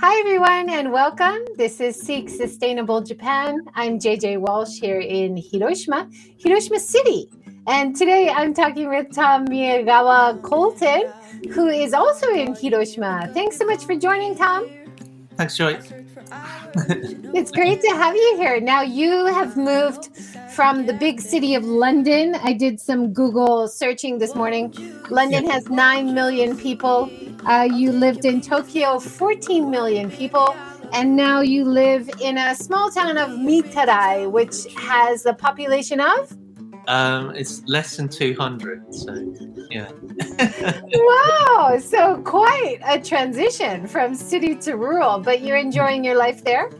Hi, everyone, and welcome. This is Seek Sustainable Japan. I'm JJ Walsh here in Hiroshima, Hiroshima City. And today I'm talking with Tom Miyagawa Coulton, who is also in Hiroshima. Thanks so much for joining, Tom. Thanks, Joy. it's great to have you here. Now, you have moved from the big city of London. I did some Google searching this morning. London has 9 million people. Uh, you lived in Tokyo, 14 million people. And now you live in a small town of Mitarai, which has a population of? Um, it's less than 200. So, yeah. wow. So, quite a transition from city to rural, but you're enjoying your life there?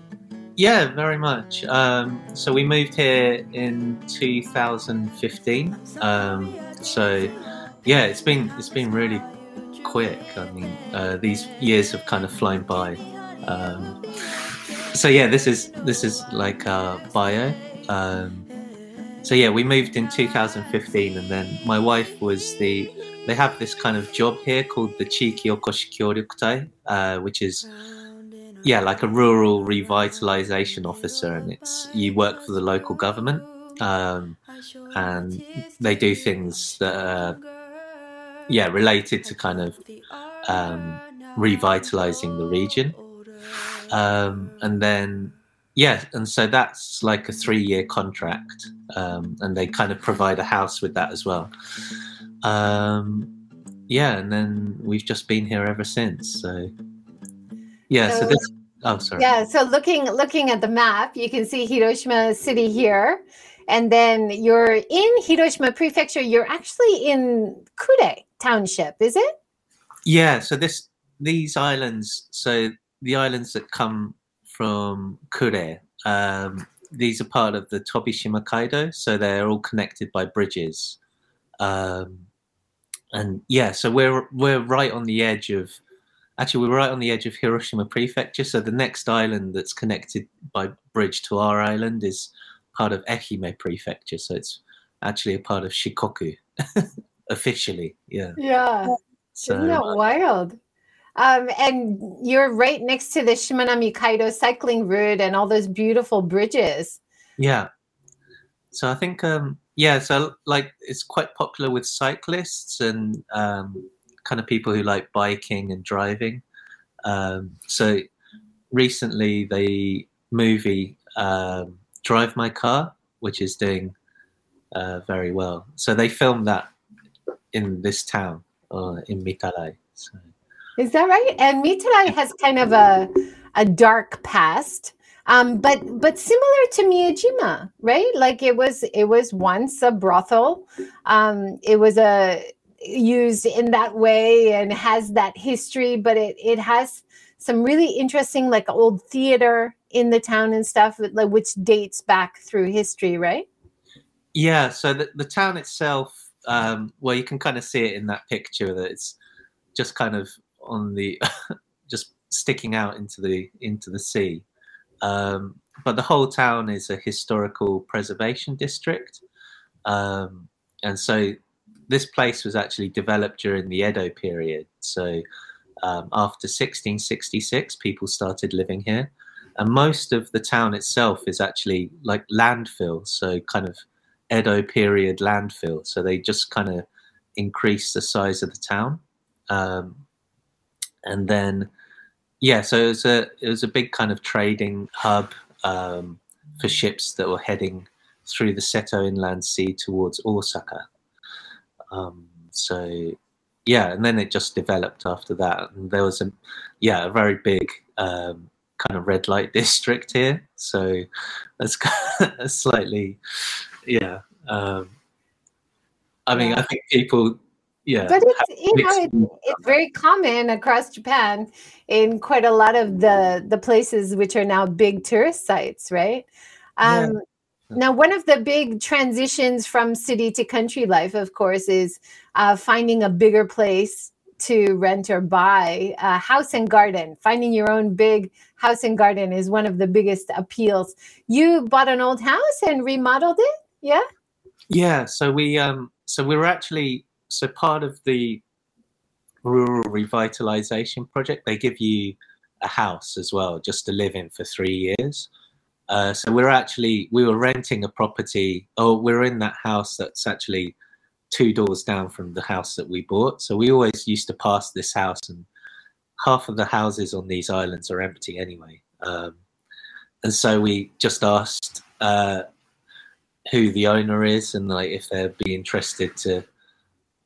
Yeah, very much. Um, so, we moved here in 2015. Um, so, yeah, it's been it's been really quick. I mean, uh, these years have kind of flown by. Um, so yeah, this is this is like a bio. Um, so yeah, we moved in 2015, and then my wife was the. They have this kind of job here called the Chiiki Okoshi Kyoryokutai, uh, which is yeah, like a rural revitalization officer, and it's you work for the local government, um, and they do things that are yeah related to kind of um, revitalizing the region, um, and then yeah, and so that's like a three-year contract, um, and they kind of provide a house with that as well. Um, yeah, and then we've just been here ever since. So yeah, so, so this. Oh, sorry. Yeah, so looking looking at the map, you can see Hiroshima City here, and then you're in Hiroshima Prefecture. You're actually in Kure Township, is it? Yeah. So this these islands. So the islands that come from Kure. Um, these are part of the Tobishima Kaido, so they're all connected by bridges. Um, and yeah, so we're we're right on the edge of. Actually, we're right on the edge of Hiroshima Prefecture. So the next island that's connected by bridge to our island is part of Ehime Prefecture. So it's actually a part of Shikoku, officially. Yeah. Yeah. So, Isn't that wild? Um, and you're right next to the Shimanami Kaido cycling route and all those beautiful bridges. Yeah. So I think, um, yeah, so like it's quite popular with cyclists and um, kind of people who like biking and driving. Um, so recently, the movie um, Drive My Car, which is doing uh, very well. So they filmed that in this town, uh, in Mitarai. So. Is that right? And Mitarai has kind of a a dark past. Um, but but similar to Miyajima, right? Like it was it was once a brothel. Um, it was a used in that way and has that history, but it it has some really interesting like old theater in the town and stuff, like which dates back through history, right? Yeah. So the the town itself, um, well, you can kind of see it in that picture that it's just kind of on the just sticking out into the into the sea. Um, but the whole town is a historical preservation district, um, and so this place was actually developed during the Edo period. So um, after 1666, people started living here, and most of the town itself is actually like landfill, so kind of Edo period landfill. So they just kind of increased the size of the town. Um, and then yeah, so it was a it was a big kind of trading hub um, for ships that were heading through the Seto Inland Sea towards Osaka. Um, so yeah, and then it just developed after that, and there was a yeah a very big um, kind of red light district here. So that's slightly yeah. Um, I mean, I think people yeah but it's you know it, it's very common across japan in quite a lot of the the places which are now big tourist sites right um yeah. now one of the big transitions from city to country life of course is uh, finding a bigger place to rent or buy a house and garden finding your own big house and garden is one of the biggest appeals you bought an old house and remodeled it yeah yeah so we um so we were actually so part of the rural revitalization project, they give you a house as well, just to live in for three years. Uh, so we're actually we were renting a property. Oh, we're in that house that's actually two doors down from the house that we bought. So we always used to pass this house, and half of the houses on these islands are empty anyway. Um, and so we just asked uh, who the owner is and like if they'd be interested to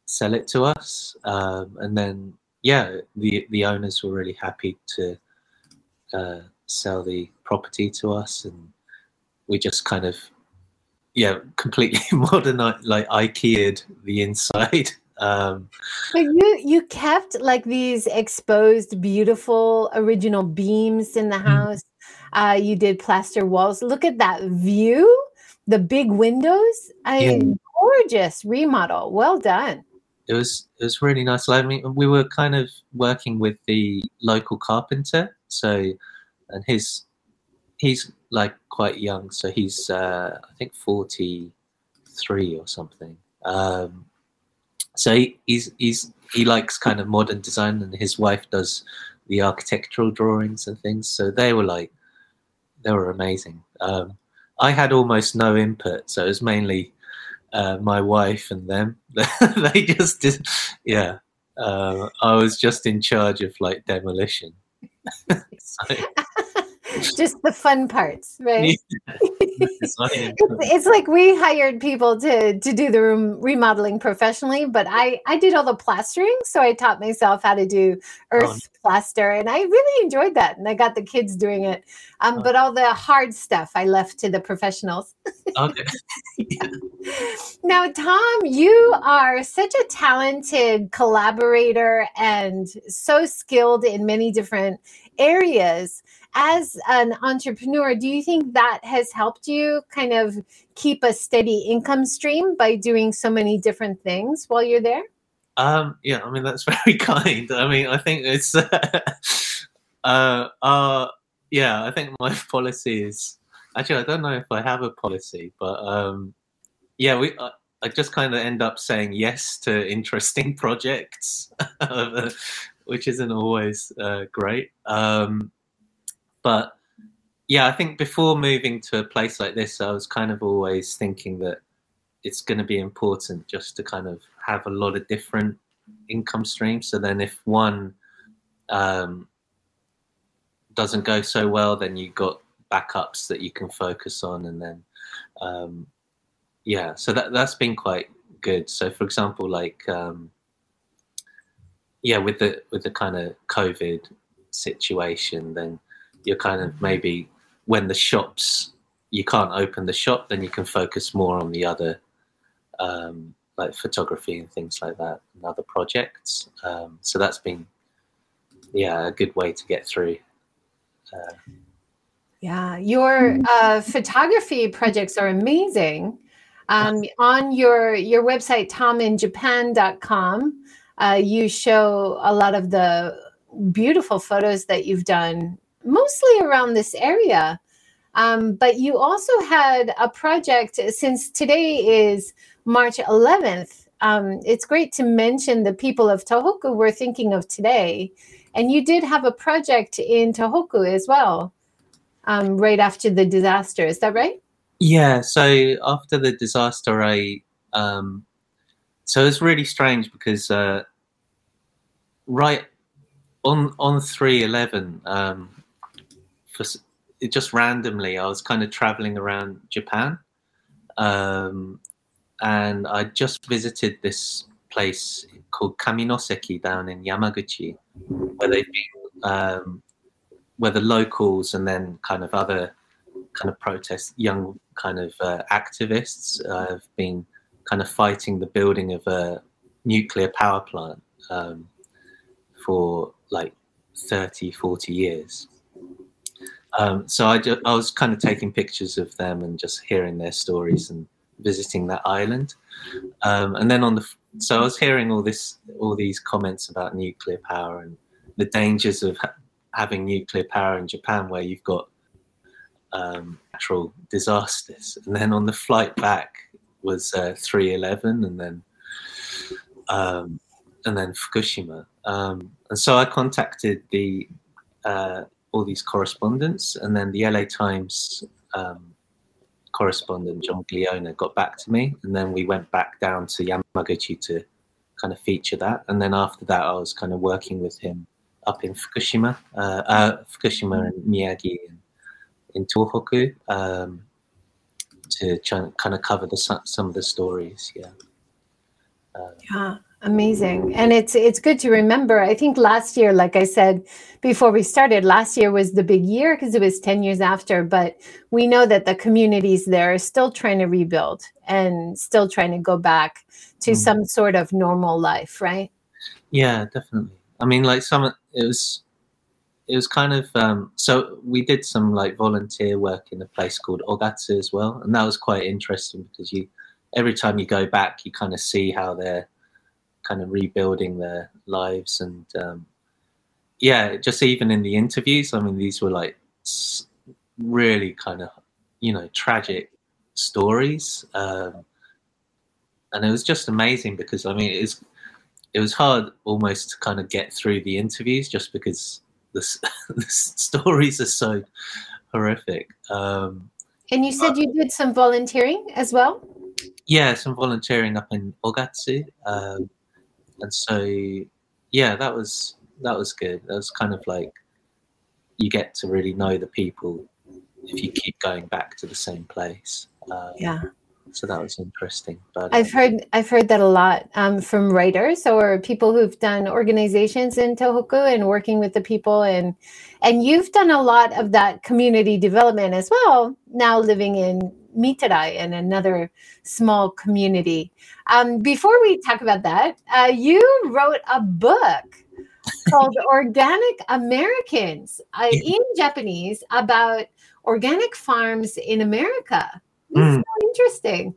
sell it to us. Um, and then yeah, the the owners were really happy to uh, sell the property to us, and we just kind of yeah completely modernized like IKEA'd the inside. Um, but you you kept like these exposed, beautiful original beams in the mm-hmm. house. Uh, you did plaster walls. Look at that view, the big windows. I yeah. gorgeous remodel. Well done. It was it was really nice. I mean, we were kind of working with the local carpenter, so and his he's like quite young, so he's uh, I think forty three or something. Um, so he, he's he's he likes kind of modern design, and his wife does the architectural drawings and things. So they were like they were amazing. Um, I had almost no input, so it was mainly uh, my wife and them. they just did, yeah. Uh, I was just in charge of like demolition. so, just the fun parts, right? it's, it's, like we hired people to to do the room remodeling professionally, but I I did all the plastering, so I taught myself how to do earth oh. plaster, and I really enjoyed that. And I got the kids doing it, um, oh. but all the hard stuff I left to the professionals. okay. yeah. Now, Tom, you are such a talented collaborator and so skilled in many different areas as an entrepreneur, do you think that has helped you kind of keep a steady income stream by doing so many different things while you're there? Um, yeah, I mean that's very kind. I mean, I think it's uh, uh, yeah, I think my policy is actually I don't know if I have a policy, but um, yeah, we. Uh, I just kind of end up saying yes to interesting projects, which isn't always uh, great. Um, but yeah, I think before moving to a place like this, I was kind of always thinking that it's going to be important just to kind of have a lot of different income streams. So then, if one um, doesn't go so well, then you've got backups that you can focus on, and then um, yeah, so that that's been quite good. So, for example, like um, yeah, with the with the kind of COVID situation, then you're kind of maybe when the shops you can't open the shop, then you can focus more on the other um, like photography and things like that and other projects. Um, so that's been yeah a good way to get through. Uh, yeah, your uh, photography projects are amazing. Um, on your your website, tominjapan.com, uh, you show a lot of the beautiful photos that you've done mostly around this area. Um, but you also had a project since today is March 11th. Um, it's great to mention the people of Tohoku we're thinking of today. And you did have a project in Tohoku as well, um, right after the disaster. Is that right? Yeah. So after the disaster, I um, so it's really strange because uh, right on on three eleven, um, for just randomly, I was kind of traveling around Japan, um, and I just visited this place called Kaminoseki down in Yamaguchi, where they've been, um, where the locals and then kind of other kind of protest young kind of uh, activists uh, have been kind of fighting the building of a nuclear power plant um, for like 30, 40 years. Um, so I, I was kind of taking pictures of them and just hearing their stories and visiting that island. Um, and then on the so I was hearing all this all these comments about nuclear power and the dangers of ha- having nuclear power in Japan, where you've got um, natural disasters. And then on the flight back was uh, 311, and then um, and then Fukushima. Um, and so I contacted the uh, all these correspondents, and then the LA Times um, correspondent John Glionna got back to me, and then we went back down to Yamaguchi to kind of feature that. And then after that, I was kind of working with him up in Fukushima, uh, uh, Fukushima and Miyagi and in Tohoku um, to try, kind of cover the some of the stories. Yeah. Uh, yeah amazing. And it's it's good to remember. I think last year like i said before we started last year was the big year because it was 10 years after but we know that the communities there are still trying to rebuild and still trying to go back to mm. some sort of normal life right? Yeah definitely. I mean like some it was it was kind of um, so we did some like volunteer work in a place called Ogatsu as well, and that was quite interesting because you every time you go back, you kind of see how they're kind of rebuilding their lives and um, yeah just even in the interviews i mean these were like really kind of you know tragic stories um, and it was just amazing because i mean it was it was hard almost to kind of get through the interviews just because the, the stories are so horrific um, and you said you did some volunteering as well? Yeah some volunteering up in ogatsu um, and so yeah, that was that was good. That was kind of like you get to really know the people if you keep going back to the same place. Um, yeah. So that was interesting. But I've heard I've heard that a lot um, from writers or people who've done organizations in Tohoku and working with the people and and you've done a lot of that community development as well. Now living in Mitarai and another small community. Um, before we talk about that, uh, you wrote a book called Organic Americans uh, in Japanese about organic farms in America. Mm. So interesting.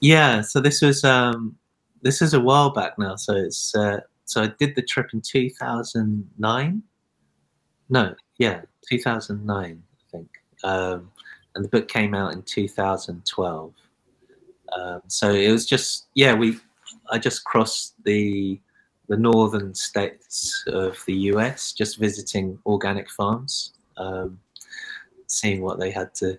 Yeah, so this was um, this is a while back now. So it's uh, so I did the trip in two thousand nine. No, yeah, two thousand nine, I think. Um, and the book came out in 2012. Um, so it was just yeah, we I just crossed the the northern states of the US, just visiting organic farms, um, seeing what they had to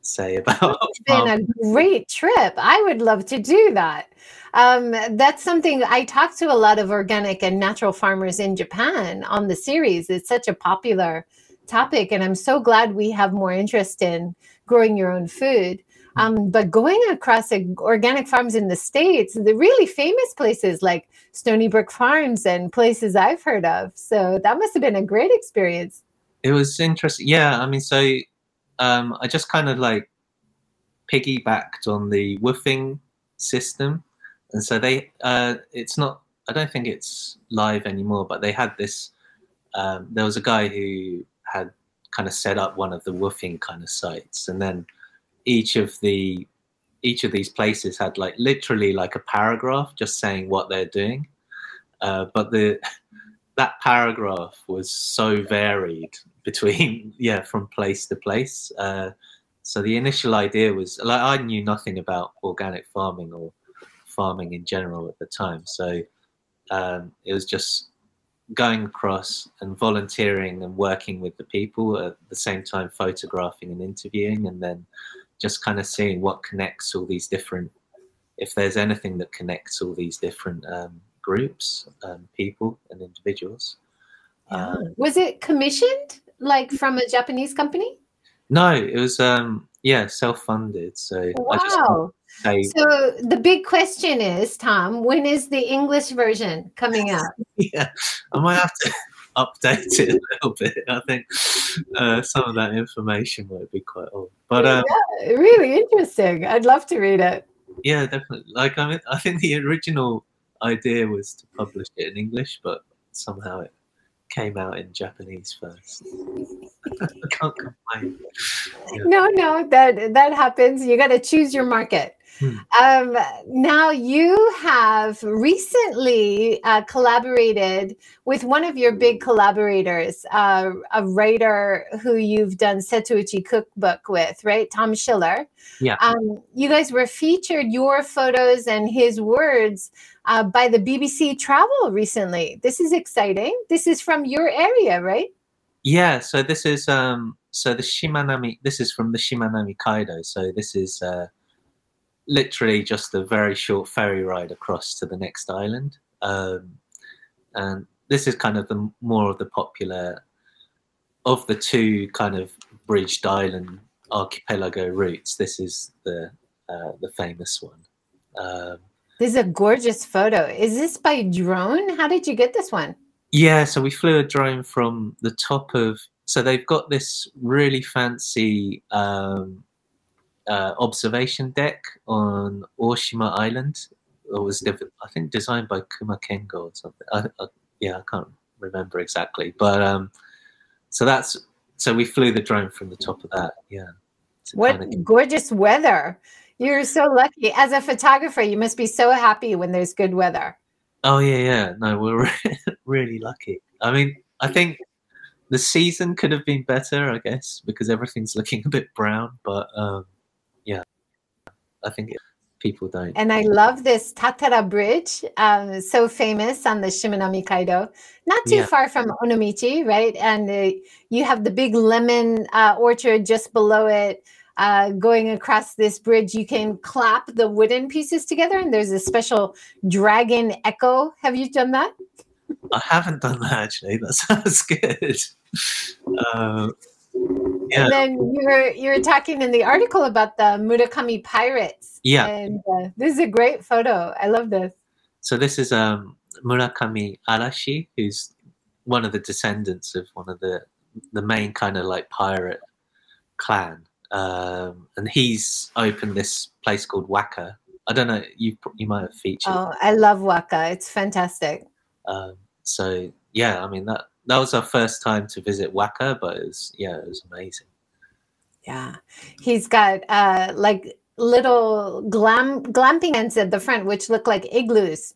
say about. It's been a great trip. I would love to do that. Um, that's something I talk to a lot of organic and natural farmers in Japan on the series. It's such a popular topic, and I'm so glad we have more interest in growing your own food. Mm. Um, but going across organic farms in the States, the really famous places like Stony Brook Farms and places I've heard of. So that must have been a great experience. It was interesting. Yeah. I mean, so um, I just kind of like piggybacked on the WWOOFing system. And so they, uh, it's not, I don't think it's live anymore, but they had this. Um, there was a guy who kind of set up one of the WWOOFing kind of sites, and then each of the each of these places had like literally like a paragraph just saying what they're doing, uh, but the that paragraph was so varied between yeah from place to place. Uh, so the initial idea was like I knew nothing about organic farming or farming in general at the time, so um, it was just going across and volunteering and working with the people at the same time photographing and interviewing and then just kind of seeing what connects all these different if there's anything that connects all these different um, groups um, people and individuals. Yeah. um, was it commissioned like from a japanese company? No it was um yeah self-funded so wow so the big question is, Tom, when is the English version coming out? yeah, I might have to update it a little bit. I think uh, some of that information might be quite old, but um, yeah, really interesting. I'd love to read it. Yeah, definitely. Like I mean, I think the original idea was to publish it in English, but somehow it came out in Japanese first. I can't complain. Yeah. No, no, that that happens. You got to choose your market. Hmm. Um, now, you have recently uh, collaborated with one of your big collaborators, uh, a writer who you've done Setouchi Cookbook with, right? Tom Schiller. Yeah. Um, you guys were featured, your photos and his words, uh, by the BBC Travel recently. This is exciting. This is from your area, right? Yeah, so this is um so the Shimanami this is from the Shimanami Kaido. So this is uh literally just a very short ferry ride across to the next island. Um and this is kind of the more of the popular of the two kind of bridged island archipelago routes. This is the uh, the famous one. Um, this is a gorgeous photo. Is this by drone? How did you get this one? Yeah, so we flew a drone from the top of. So they've got this really fancy um, uh, observation deck on Oshima Island. It was, I think, designed by Kuma Kengo or something. I, I, yeah, I can't remember exactly, but um, so that's so we flew the drone from the top of that. Yeah. What kind of... gorgeous weather! You're so lucky. As a photographer, you must be so happy when there's good weather. Oh yeah, yeah. No, we're really lucky. I mean, I think the season could have been better, I guess, because everything's looking a bit brown. But um, I think people don't. And I love this Tatara Bridge, um, so famous on the Shimanami Kaido, not too yeah. far from Onomichi, right? And uh, you have the big lemon uh, orchard just below it. Uh, going across this bridge, you can clap the wooden pieces together, and there's a special dragon echo. Have you done that? I haven't done that actually. That sounds good. Uh, yeah. And then you were you were talking in the article about the Murakami pirates. Yeah. And uh, this is a great photo. I love this. So this is um, Murakami Arashi, who's one of the descendants of one of the the main kind of like pirate clan, um, and he's opened this place called Waka. I don't know. You you might have featured. Oh, I love Waka. It's fantastic. Um, so yeah, I mean that that was our first time to visit Waka, but it was yeah, it was amazing. Yeah, he's got uh, like little glam glamping ends at the front, which look like igloos.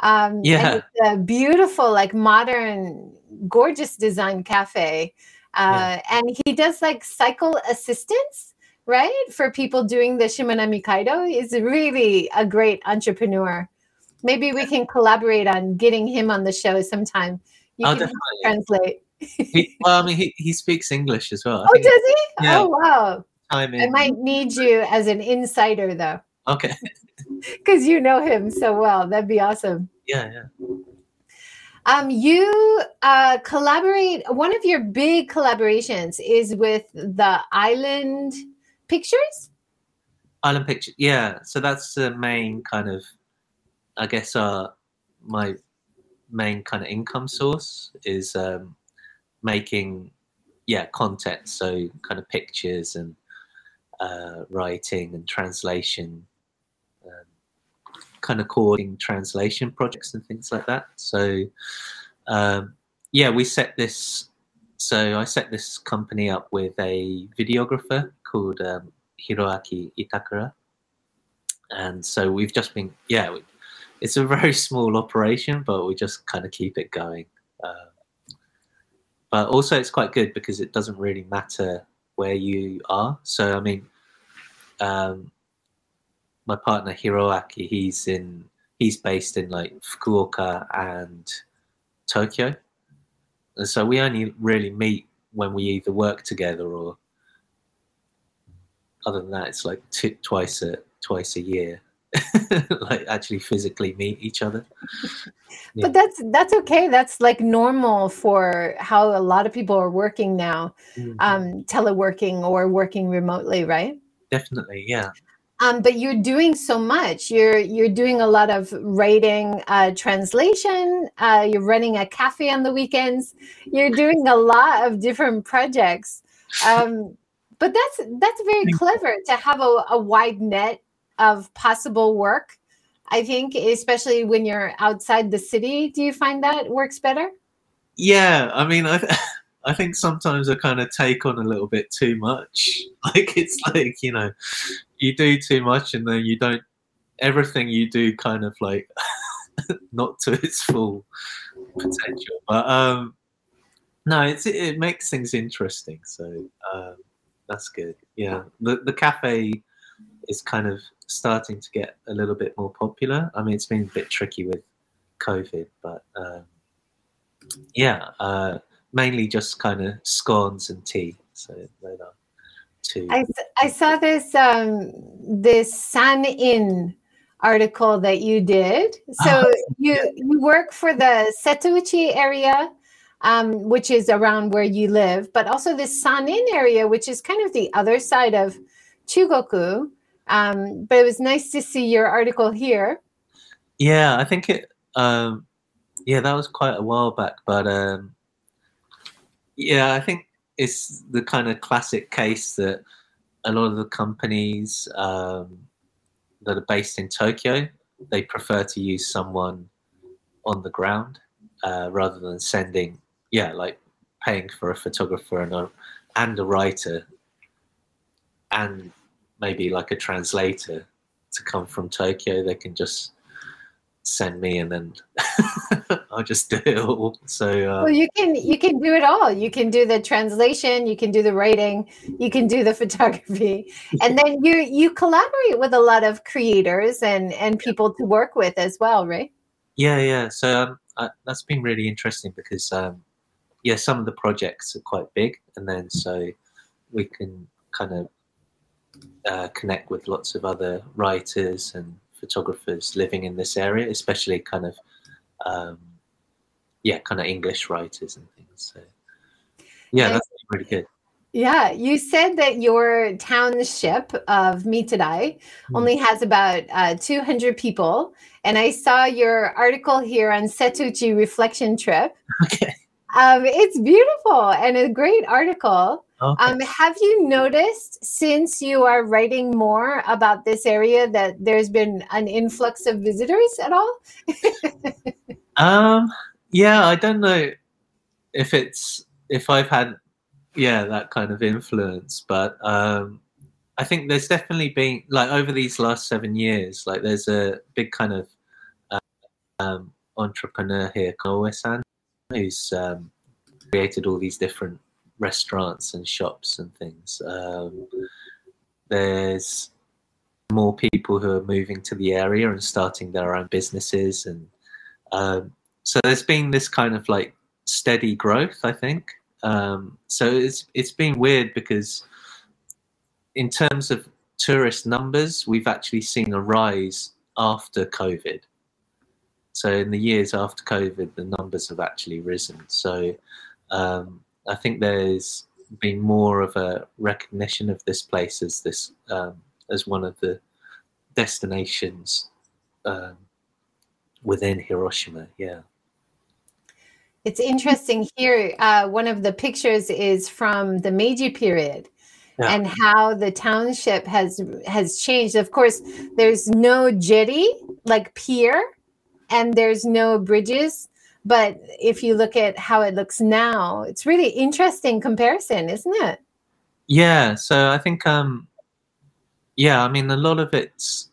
Um, yeah, a beautiful, like modern, gorgeous design cafe. Uh, yeah. And he does like cycle assistance, right, for people doing the Shimanami Kaido. He's really a great entrepreneur. Maybe we can collaborate on getting him on the show sometime. You I'll can translate. he, well, I mean, he, he speaks English as well. I oh, does he? Yeah. Oh, wow. I, mean, I might need you as an insider, though. Okay. Because you know him so well. That'd be awesome. Yeah, yeah. Um, you uh, collaborate. One of your big collaborations is with the Island Pictures. Island Pictures, yeah. So that's the main kind of, I guess, uh, my main kind of income source is um, making, yeah, content. So kind of pictures and uh, writing and translation kind of coding translation projects and things like that. So um, yeah, we set this. So I set this company up with a videographer called um, Hiroaki Itakura, and so we've just been yeah. It's a very small operation, but we just kind of keep it going. Uh, but also, it's quite good because it doesn't really matter where you are. So I mean, um, my partner Hiroaki, he's in he's based in like Fukuoka and Tokyo, and so we only really meet when we either work together or other than that, it's like twice a twice a year. like actually physically meet each other. Yeah. But that's that's okay. That's like normal for how a lot of people are working now, mm-hmm. um, teleworking or working remotely, right? Definitely, yeah. Um, but you're doing so much. You're you're doing a lot of writing, uh, translation. Uh, you're running a cafe on the weekends. You're doing a lot of different projects. Um, but that's that's very clever to have a, a wide net of possible work. I think, especially when you're outside the city. Do you find that works better? Yeah, I mean, I. I think sometimes I kind of take on a little bit too much. Like it's like you know, you do too much and then you don't. Everything you do kind of like not to its full potential. But um, no, it's it makes things interesting. So um, that's good. Yeah, the the cafe is kind of starting to get a little bit more popular. I mean, it's been a bit tricky with COVID, but um, yeah. Uh, mainly just kind of scones and tea. So those are two. I, I saw this um, this San'in article that you did. So Oh, you you work for the Setouchi area, um, which is around where you live, but also the San'in area, which is kind of the other side of Chugoku. Um, but it was nice to see your article here. Yeah, I think it. Um, yeah, that was quite a while back, but um, yeah, I think it's the kind of classic case that a lot of the companies um, that are based in Tokyo they prefer to use someone on the ground uh, rather than sending, yeah, like paying for a photographer and a and a writer and maybe like a translator to come from Tokyo. They can just send me and then I'll just do it all. So uh, Well, you can you can do it all. You can do the translation, you can do the writing, you can do the photography, and then you you collaborate with a lot of creators and and people to work with as well, right? yeah, yeah. So um, I, that's been really interesting because um, yeah, some of the projects are quite big, and then so we can kind of uh, connect with lots of other writers and photographers living in this area, especially kind of um, yeah, kind of English writers and things. So yeah, that's really good. Yeah, you said that your township of Mitarai Hmm. only has about uh, 200 people, and I saw your article here on Setouchi Reflection Trip. Okay. Um, it's beautiful and a great article. Okay. Um, have you noticed since you are writing more about this area that there's been an influx of visitors at all? Um, yeah, I don't know if it's if I've had yeah that kind of influence, but um, I think there's definitely been like over these last seven years, like there's a big kind of uh, um, entrepreneur here, Koe-san, who's um, created all these different restaurants and shops and things. Um, there's more people who are moving to the area and starting their own businesses and um, so there's been this kind of like steady growth i think um, so it's it's been weird because in terms of tourist numbers we've actually seen a rise after covid so in the years after covid the numbers have actually risen so um, i think there's been more of a recognition of this place as this um, as one of the destinations um, within Hiroshima. Yeah. It's interesting here. Uh, one of the pictures is from the Meiji period. Yeah. And how the township has has changed. Of course, there's no jetty like pier, and there's no bridges. But if you look at how it looks now, it's really interesting comparison, isn't it? Yeah. So I think, um, yeah, I mean, a lot of it's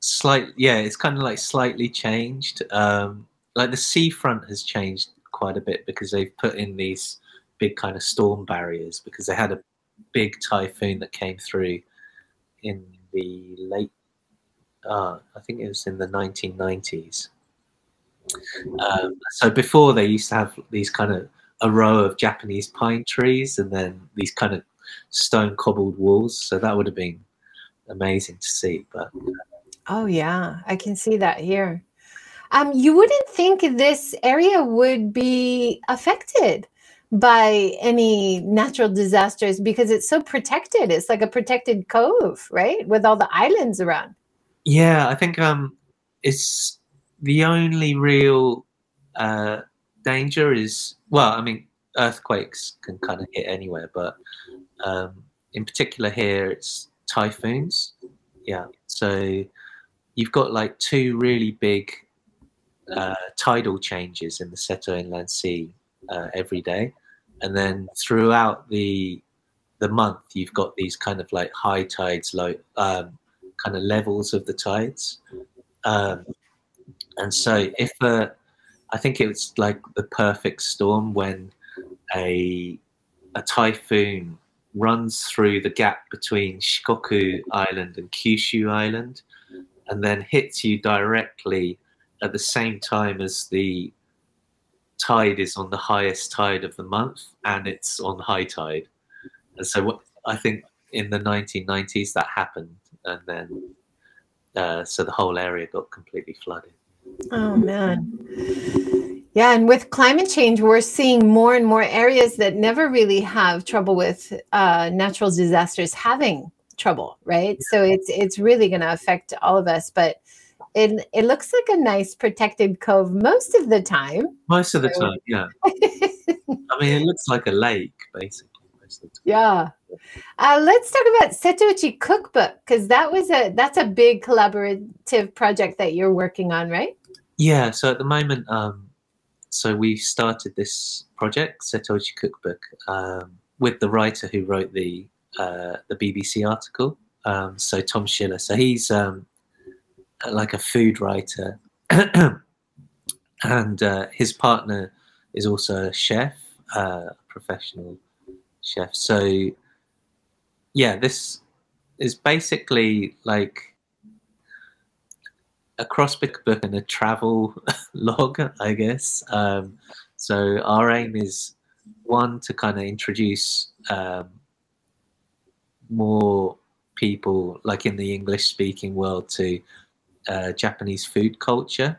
slight. Yeah, it's kind of like slightly changed. Um, like the seafront has changed quite a bit because they've put in these big kind of storm barriers because they had a big typhoon that came through in the late. Uh, I think it was in the 1990s. Um, so before they used to have these kind of a row of Japanese pine trees and then these kind of stone cobbled walls. So that would have been amazing to see. But Oh yeah, I can see that here. Um, you wouldn't think this area would be affected by any natural disasters because it's so protected. It's like a protected cove, right? With all the islands around. yeah, I think um, it's the only real uh, danger is well, I mean, earthquakes can kind of hit anywhere, but um, in particular here, it's typhoons. Yeah, so you've got like two really big uh, tidal changes in the Seto Inland Sea uh, every day, and then throughout the the month, you've got these kind of like high tides, low um, kind of levels of the tides, um, and so if uh, I think it was like the perfect storm when a a typhoon runs through the gap between Shikoku Island and Kyushu Island, and then hits you directly at the same time as the tide is on the highest tide of the month and it's on high tide. And so what I think in the 1990s that happened, and then uh, so the whole area got completely flooded. Oh man. Yeah, and with climate change, we're seeing more and more areas that never really have trouble with uh, natural disasters having trouble, right? So it's it's really going to affect all of us. But it it looks like a nice protected cove most of the time. Most of the time, yeah. I mean, it looks like a lake, basically. Yeah. Uh, let's talk about Setouchi Cookbook because that was a that's a big collaborative project that you're working on, right? Yeah. So at the moment, um, so we started this project, Setouchi Cookbook, um, with the writer who wrote the uh, the BBC article. Um, so Tom Schiller. So he's um, like a food writer, and uh, his partner is also a chef, uh, a professional chef. So yeah, this is basically like a crossbook book and a travel log, I guess. Um, so our aim is one to kind of introduce um, more people, like in the English-speaking world, to uh, Japanese food culture,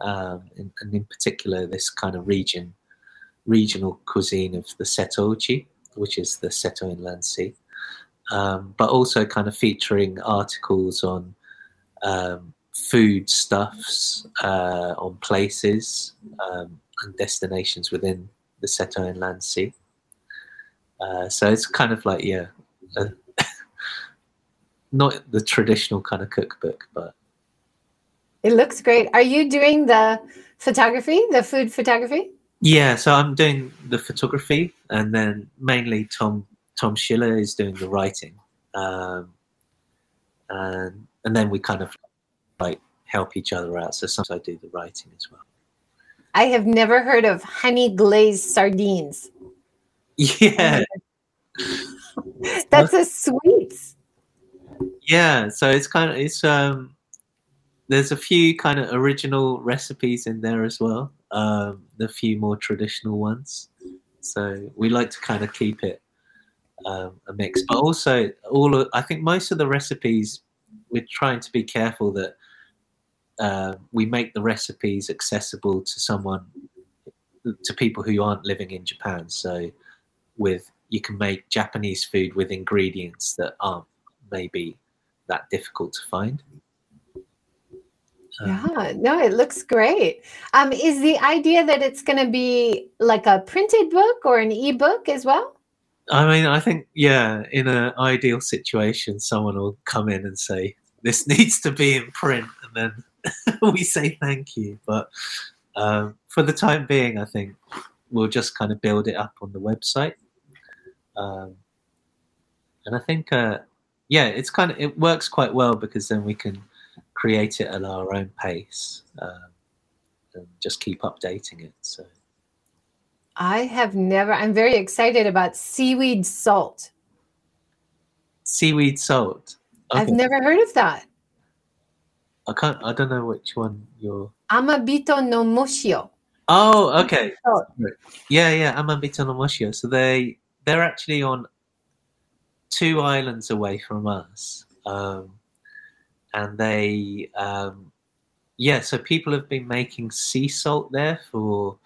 um, and, in particular this kind of region, regional cuisine of the Setouchi, which is the Seto Inland Sea, um, but also kind of featuring articles on um, food stuffs, uh, on places um, and destinations within the Seto Inland Sea. Uh, so it's kind of like yeah, not the traditional kind of cookbook, but it looks great. Are you doing the photography, the food photography? Yeah, so I'm doing the photography, and then mainly Tom Tom Schiller is doing the writing, um, and and then we kind of like help each other out. So sometimes I do the writing as well. I have never heard of honey glazed sardines. Yeah, that's a sweet. Yeah, so it's kind of it's um there's a few kind of original recipes in there as well. Um, the few more traditional ones. So we like to kind of keep it um, a mix, but also all of, I think most of the recipes we're trying to be careful that uh, we make the recipes accessible to someone to people who aren't living in Japan. So with you can make Japanese food with ingredients that aren't maybe that difficult to find. Um, yeah, no, it looks great. Um, is the idea that it's going to be like a printed book or an ebook as well? I mean, I think yeah, in an ideal situation, someone will come in and say this needs to be in print, and then we say thank you. But um, for the time being, I think we'll just kind of build it up on the website, um, and I think uh, yeah, it's kind of it works quite well because then we can create it at our own pace um, and just keep updating it. So I have never. I'm very excited about seaweed salt. Seaweed salt. Okay. I've never heard of that. I can't. I don't know which one you're. Amabito no moshio. Oh, okay. Yeah, yeah, Amabito no moshio. So they they're actually on two islands away from us. Um, and they um, yeah so people have been making sea salt there for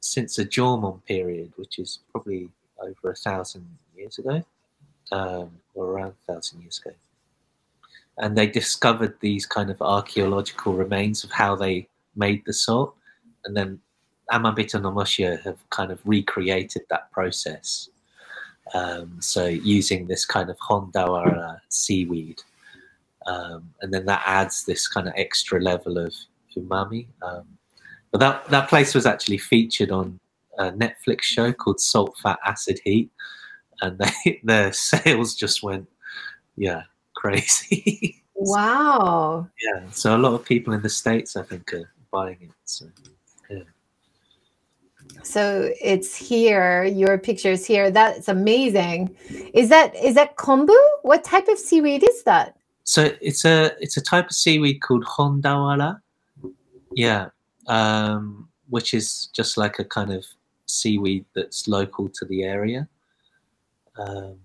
since the Jomon period which is probably over a thousand years ago um, or around a thousand years ago. And they discovered these kind of archaeological remains of how they made the salt and then Amabito no Moshio have kind of recreated that process um, so using this kind of Hondawara seaweed um, and then that adds this kind of extra level of umami. Um, but that that place was actually featured on a Netflix show called Salt, Fat, Acid, Heat, and they, their sales just went, yeah, crazy. wow. yeah, so a lot of people in the states, I think, are buying it. So, yeah. So it's here. Your picture is here. That's amazing. Is that is that kombu? What type of seaweed is that? So it's a it's a type of seaweed called hondawara. Yeah, um, which is just like a kind of seaweed that's local to the area. Um,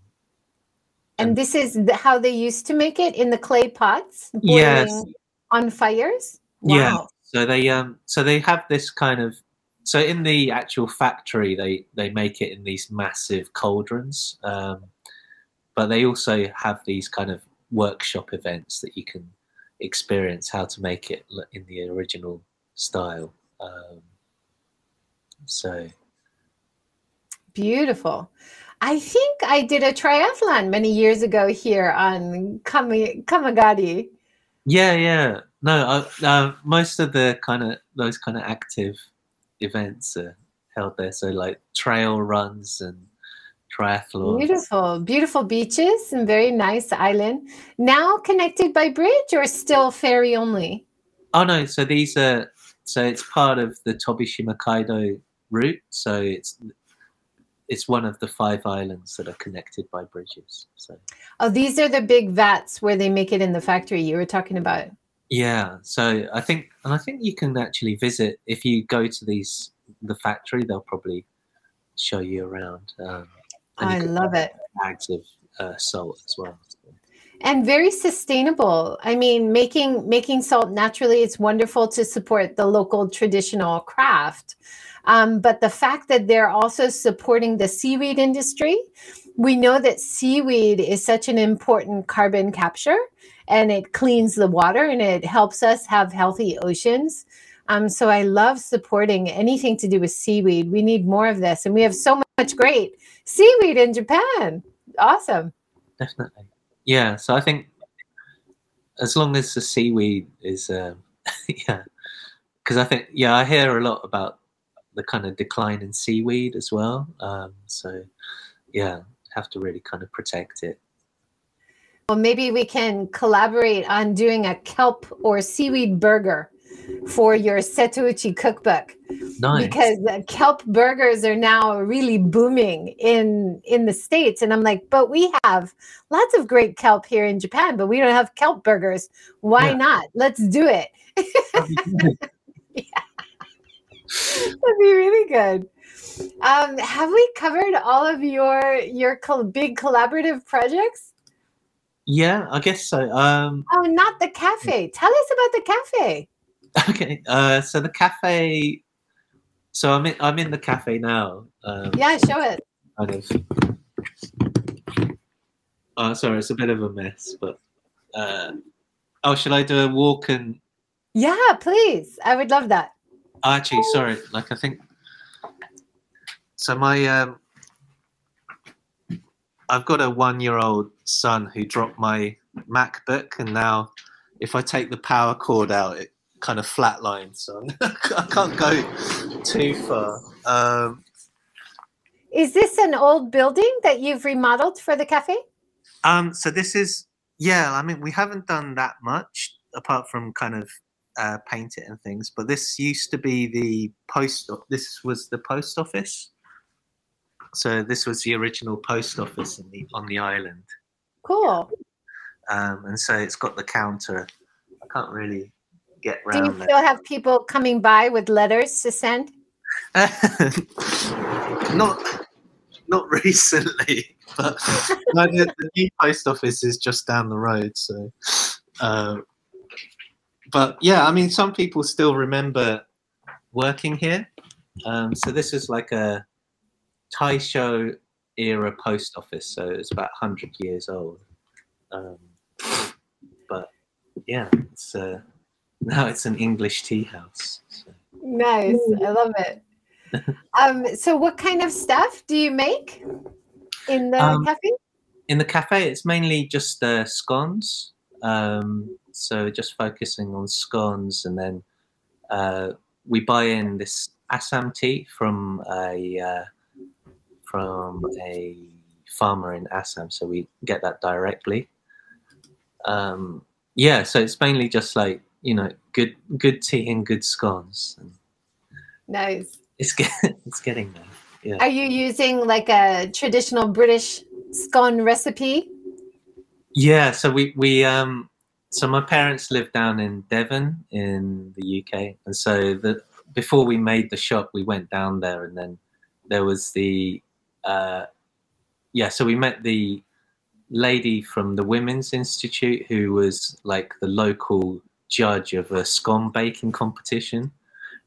and this is the, how they used to make it in the clay pots, boiling Yes. on fires. Yeah. Wow. So they um so they have this kind of so in the actual factory they they make it in these massive cauldrons, um, but they also have these kind of workshop events that you can experience how to make it in the original style. Um, so Beautiful. I think I did a triathlon many years ago here on Kami, Kamagari. yeah, yeah. No, uh, uh, most of the kind of those kind of active events are held there. So like trail runs and triathlons. Beautiful, beautiful beaches and very nice island. Now connected by bridge or still ferry only? Oh no, so these are so it's part of the Tobishima Kaido route. So it's it's one of the five islands that are connected by bridges. So Oh, these are the big vats where they make it in the factory you were talking about. yeah, so I think and I think you can actually visit if you go to these the factory. They'll probably show you around. Um, I love it. Bags of uh, salt as well. and very sustainable i mean making making salt naturally it's wonderful to support the local traditional craft um, but the fact that they're also supporting the seaweed industry we know that seaweed is such an important carbon capture and it cleans the water and it helps us have healthy oceans um, so i love supporting anything to do with seaweed we need more of this and we have so much great seaweed in japan awesome Definitely. Yeah. So I think as long as the seaweed is, um, yeah, because I think yeah, I hear a lot about the kind of decline in seaweed as well. Um, so yeah, have to really kind of protect it. Well, maybe we can collaborate on doing a kelp or seaweed burger for your Setouchi cookbook Nice. because uh, kelp burgers are now really booming in in the states and I'm like, but we have lots of great kelp here in Japan, but we don't have kelp burgers. Why Yeah. not? Let's do it. That'd be really good. Um, have we covered all of your your col- big collaborative projects? yeah, I guess so. Um, Oh, not the cafe. Tell us about the cafe. okay. Uh, so the cafe. So I'm in, I'm in the cafe now. Um, Yeah, show it. kind of. Oh, sorry, it's a bit of a mess, but. Uh, oh, should I do a walk and Yeah, please. I would love that. Oh, actually, sorry. Like I think. So my um, I've got a one-year-old son who dropped my MacBook, and now if I take the power cord out, it kind of flatlines. So I can't go too far. Um, Is this an old building that you've remodeled for the cafe? um, so this is yeah. I mean, we haven't done that much apart from kind of uh, paint it and things. But this used to be the post. This was the post office. So this was the original post office in the, on the island, Cool. um, and so it's got the counter. I can't really get Do you round still have people coming by with letters to send? not not recently, but no, the, the new post office is just down the road. So, uh, but yeah, I mean, some people still remember working here. Um, so this is like a Taisho era post office, so it's about hundred years old. Um, but yeah, it's uh, now it's an English tea house. So. Nice. I love it. um, so what kind of stuff do you make in the Um, cafe? in the cafe it's mainly just uh, scones um, so just focusing on scones and then uh, we buy in this assam tea from a uh, from a farmer in assam so we get that directly um, yeah so it's mainly just like you know good good tea and good scones and Nice. it's get, it's getting there yeah Are you using like a traditional British scone recipe? Yeah, so we we um so my parents live down in Devon in the UK, and so the before we made the shop, we went down there, and then there was the uh, yeah. So we met the lady from the Women's Institute who was like the local judge of a scone baking competition,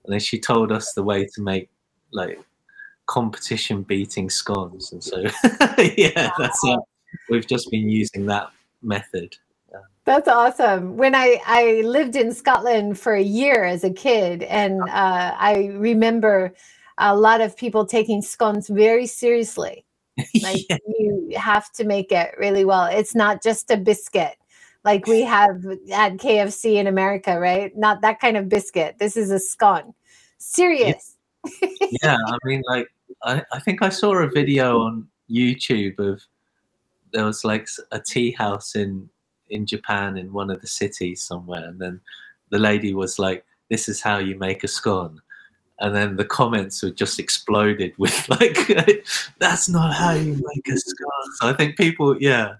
and then she told us the way to make like competition beating scones, and so yeah, that's uh, we've just been using that method. That's awesome. When I, I lived in Scotland for a year as a kid, and uh, I remember a lot of people taking scones very seriously. Like yeah. you have to make it really well. It's not just a biscuit like we have at KFC in America, right? Not that kind of biscuit. This is a scone. Serious. Yeah, yeah I mean, like, I, I think I saw a video on YouTube of there was like a tea house in in Japan in one of the cities somewhere, and then the lady was like, "This is how you make a scone," and then the comments were just exploded with like, "That's not how you make a scone." So I think people, yeah,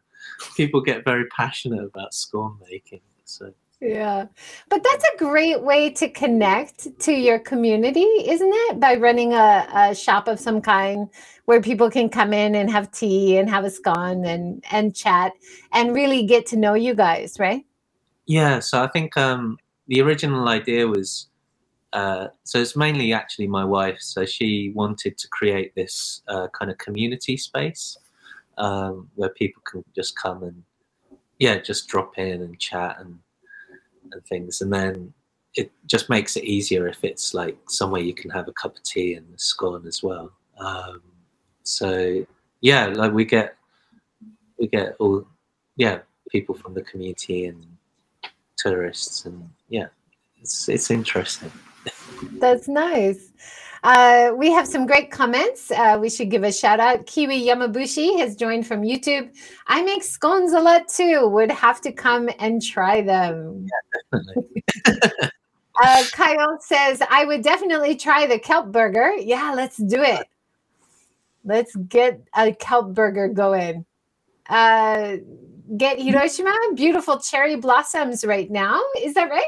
people get very passionate about scone making. So yeah. But that's a great way to connect to your community, isn't it? By running a, a shop of some kind where people can come in and have tea and have a scone and, and chat and really get to know you guys, right? Yeah. So I think um, the original idea was uh, so it's mainly actually my wife. So she wanted to create this uh, kind of community space um, where people can just come and yeah, just drop in and chat and and things, and then it just makes it easier if it's like somewhere you can have a cup of tea and a scone as well. Um, so yeah, like we get we get all yeah people from the community and tourists and yeah, it's it's interesting. That's nice. Uh, we have some great comments. Uh, we should give a shout out. Kiwi Yamabushi has joined from YouTube. I make scones a lot too. Would have to come and try them. Yeah, definitely. uh, Kyle says, I would definitely try the kelp burger. Yeah, let's do it. Let's get a kelp burger going. Uh, get Hiroshima, beautiful cherry blossoms right now. Is that right?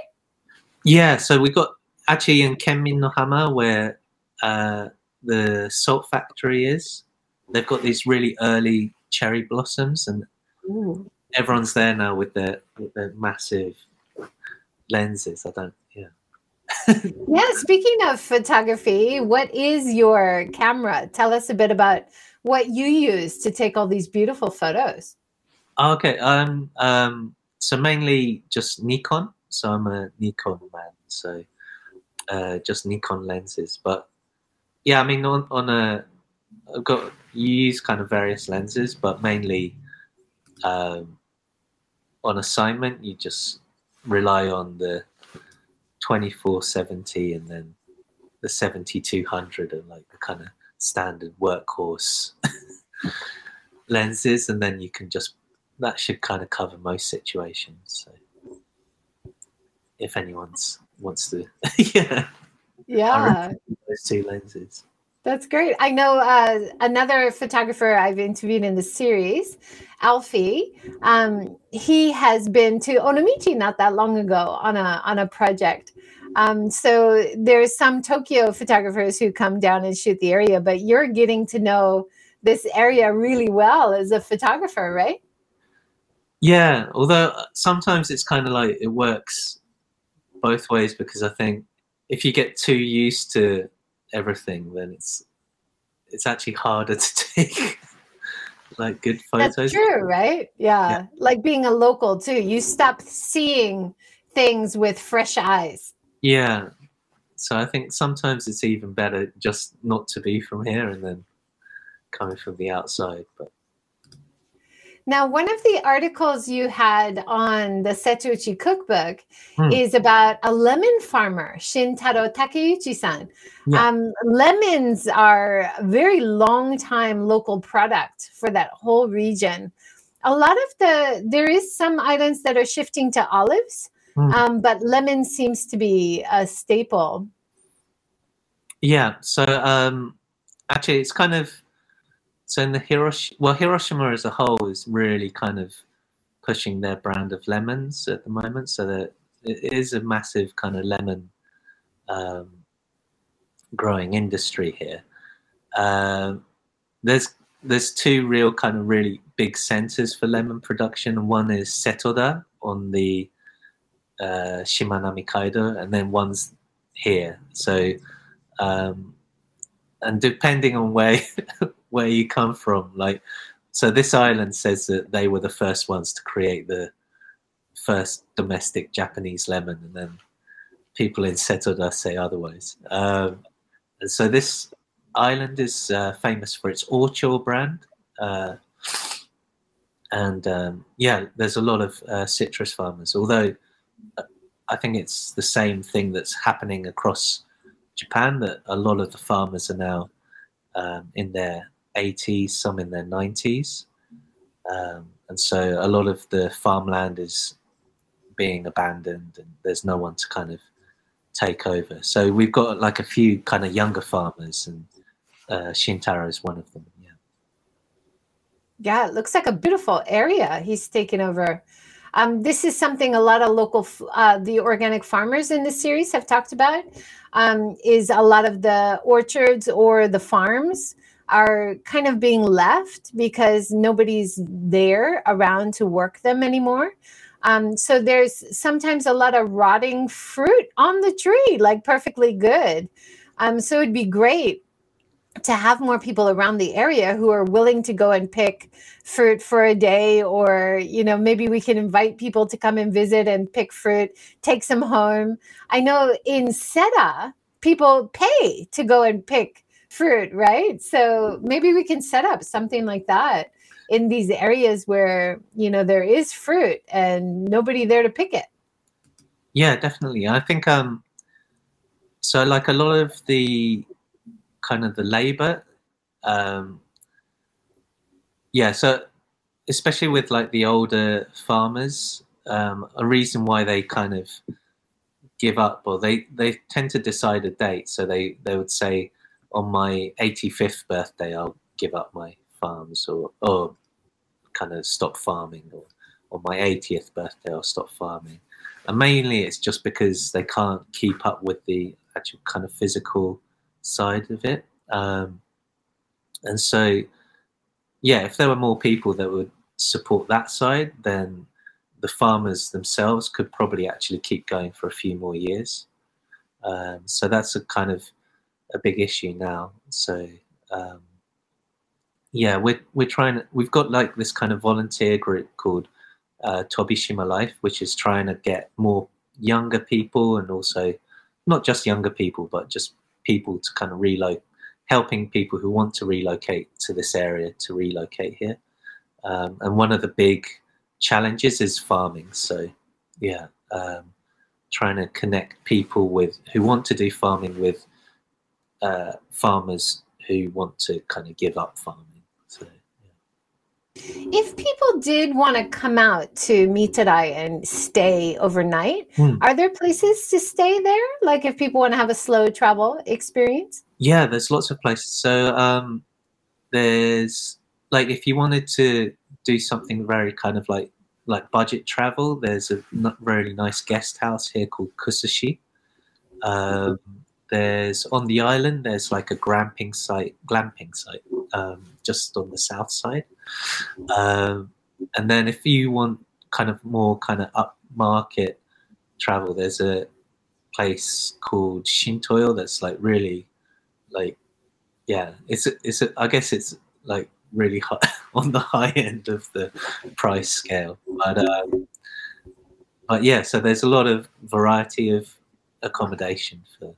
Yeah, so we got actually in Kenmin no Hama where uh, the salt factory is. They've got these really early cherry blossoms, and Ooh. everyone's there now with their with their massive lenses. I don't, yeah. yeah. Speaking of photography, what is your camera? Tell us a bit about what you use to take all these beautiful photos. Okay. Um. Um. So mainly just Nikon. So I'm a Nikon man. So uh, just Nikon lenses, but yeah, I mean, on, on a, I've got you use kind of various lenses, but mainly um, on assignment, you just rely on the 2470 and then the 7200 and like the kind of standard workhorse lenses, and then you can just that should kind of cover most situations. So if anyone's wants to, yeah. Yeah. Those two lenses. That's great. I know uh, another photographer I've interviewed in the series, Alfie. Um, he has been to Onomichi not that long ago on a on a project. Um, so there's some Tokyo photographers who come down and shoot the area, but you're getting to know this area really well as a photographer, right? Yeah, although sometimes it's kind of like it works both ways because I think if you get too used to everything, then it's it's actually harder to take like good photos. That's true, right? Yeah. yeah. Like being a local too. You stop seeing things with fresh eyes. Yeah. So I think sometimes it's even better just not to be from here and then coming from the outside. But now, one of the articles you had on the Setouchi cookbook hmm. is about a lemon farmer, Shintaro Takeuchi-san. Yeah. Um, lemons are a very long time local product for that whole region. A lot of the there is some islands that are shifting to olives, hmm. um, but lemon seems to be a staple. Yeah. So um, actually, it's kind of so in the Hiroshima, well, Hiroshima as a whole is really kind of pushing their brand of lemons at the moment. So that it is a massive kind of lemon um, growing industry here. Um, there's there's two real kind of really big centers for lemon production. One is Setoda on the uh, Shimanami Kaido, and then one's here. So, um, and depending on where where you come from, like, so this island says that they were the first ones to create the first domestic Japanese lemon, and then people in Setoda say otherwise. Um, and so this island is uh, famous for its Ocho brand. Uh, and um, yeah, there's a lot of uh, citrus farmers. Although uh, I think it's the same thing that's happening across Japan. That a lot of the farmers are now um, in their 80s, some in their 90s, um, and so a lot of the farmland is being abandoned, and there's no one to kind of take over. So we've got like a few kind of younger farmers, and uh, Shintaro is one of them. Yeah. Yeah, it looks like a beautiful area he's taken over. Um, this is something a lot of local, uh, the organic farmers in this series have talked about. Um, is a lot of the orchards or the farms are kind of being left because nobody's there around to work them anymore. Um, so there's sometimes a lot of rotting fruit on the tree, like perfectly good. Um, so it'd be great to have more people around the area who are willing to go and pick fruit for a day or you know maybe we can invite people to come and visit and pick fruit take some home i know in seta people pay to go and pick fruit right so maybe we can set up something like that in these areas where you know there is fruit and nobody there to pick it yeah definitely i think um so like a lot of the kind of the labor. Um, yeah, so especially with like the older farmers, um, a reason why they kind of give up or they, they tend to decide a date. So they, they would say, on my 85th birthday, I'll give up my farms or, or kind of stop farming or on my 80th birthday, I'll stop farming. And mainly it's just because they can't keep up with the actual kind of physical side of it. Um, and so, yeah, if there were more people that would support that side, then the farmers themselves could probably actually keep going for a few more years. Um, so that's a kind of a big issue now. So um, yeah, we're we're trying. We've got like this kind of volunteer group called uh, Tobishima Life, which is trying to get more younger people and also not just younger people, but just people to kind of relocate, helping people who want to relocate to this area to relocate here. Um, and one of the big challenges is farming. So, yeah, um, trying to connect people with who want to do farming with uh, farmers who want to kind of give up farming. If people did want to come out to Mitarai and stay overnight, hmm. are there places to stay there? Like if people want to have a slow travel experience? Yeah, there's lots of places. So um, there's like if you wanted to do something very kind of like like budget travel, there's a really nice guest house here called Kusushi. Um, there's on the island. There's like a glamping site, glamping site, um, just on the south side. Um, and then if you want kind of more kind of upmarket travel, there's a place called Shintoyo that's like really, like, yeah, it's a, it's a, I guess it's like really high, on the high end of the price scale, but um, but yeah, so there's a lot of variety of accommodation for